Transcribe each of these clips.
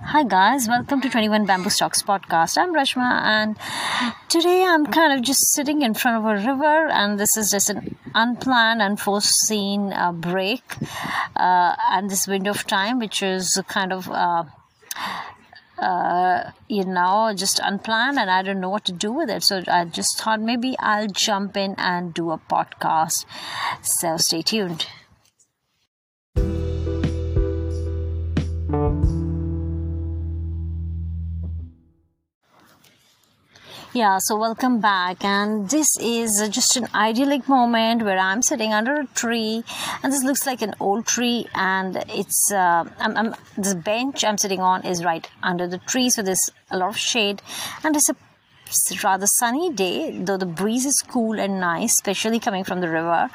Hi guys, welcome to 21 Bamboo Stocks podcast. I'm Rashma and today I'm kind of just sitting in front of a river and this is just an unplanned, unforeseen uh, break uh, and this window of time which is kind of uh, uh, you know, just unplanned and I don't know what to do with it. So I just thought maybe I'll jump in and do a podcast. So stay tuned. Yeah, so welcome back, and this is just an idyllic moment where I'm sitting under a tree, and this looks like an old tree, and it's uh, I'm, I'm, this bench I'm sitting on is right under the tree, so there's a lot of shade, and it's a rather sunny day, though the breeze is cool and nice, especially coming from the river.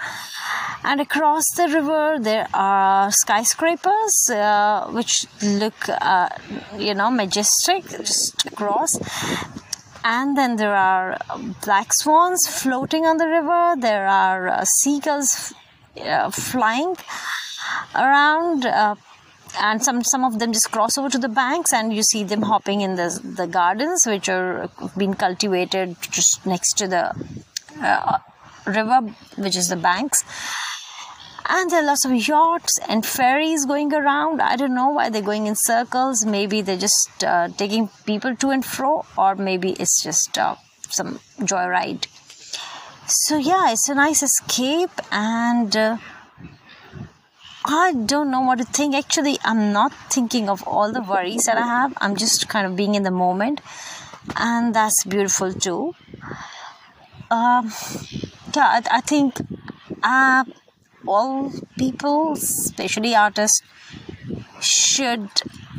And across the river, there are skyscrapers, uh, which look, uh, you know, majestic just across and then there are black swans floating on the river. There are uh, seagulls uh, flying around uh, and some some of them just cross over to the banks and you see them hopping in the the gardens which are being cultivated just next to the uh, river which is the banks and there are lots of yachts and ferries going around. I don't know why they're going in circles. Maybe they're just uh, taking people to and fro, or maybe it's just uh, some joyride. So, yeah, it's a nice escape, and uh, I don't know what to think. Actually, I'm not thinking of all the worries that I have, I'm just kind of being in the moment, and that's beautiful too. Um, yeah, I, I think. Uh, all people, especially artists, should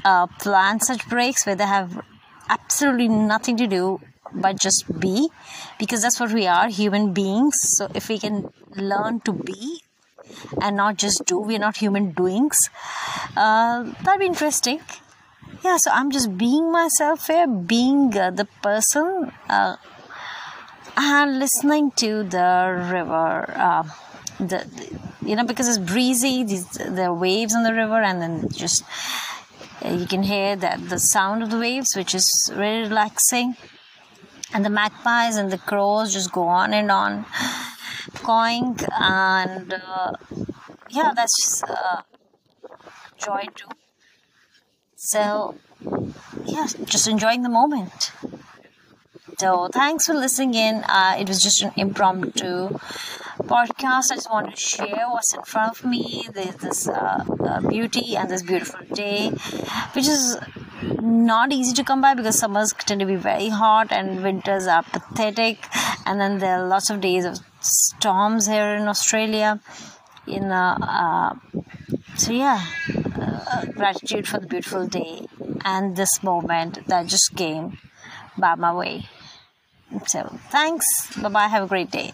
uh, plan such breaks where they have absolutely nothing to do but just be because that's what we are human beings. So if we can learn to be and not just do we're not human doings. Uh, that'd be interesting. Yeah so i'm just being myself here being uh, the person uh, and listening to the river uh, the, you know because it's breezy these are waves on the river and then just uh, you can hear that the sound of the waves which is very relaxing. And the magpies and the crows just go on and on cawing and uh, yeah that's just, uh, joy too. So yeah just enjoying the moment so thanks for listening in uh, it was just an impromptu podcast. I just want to share what's in front of me. There's this uh, uh, beauty and this beautiful day, which is not easy to come by because summers tend to be very hot and winters are pathetic. And then there are lots of days of storms here in Australia. In uh, uh so yeah, uh, gratitude for the beautiful day and this moment that just came by my way. So thanks. Bye bye. Have a great day.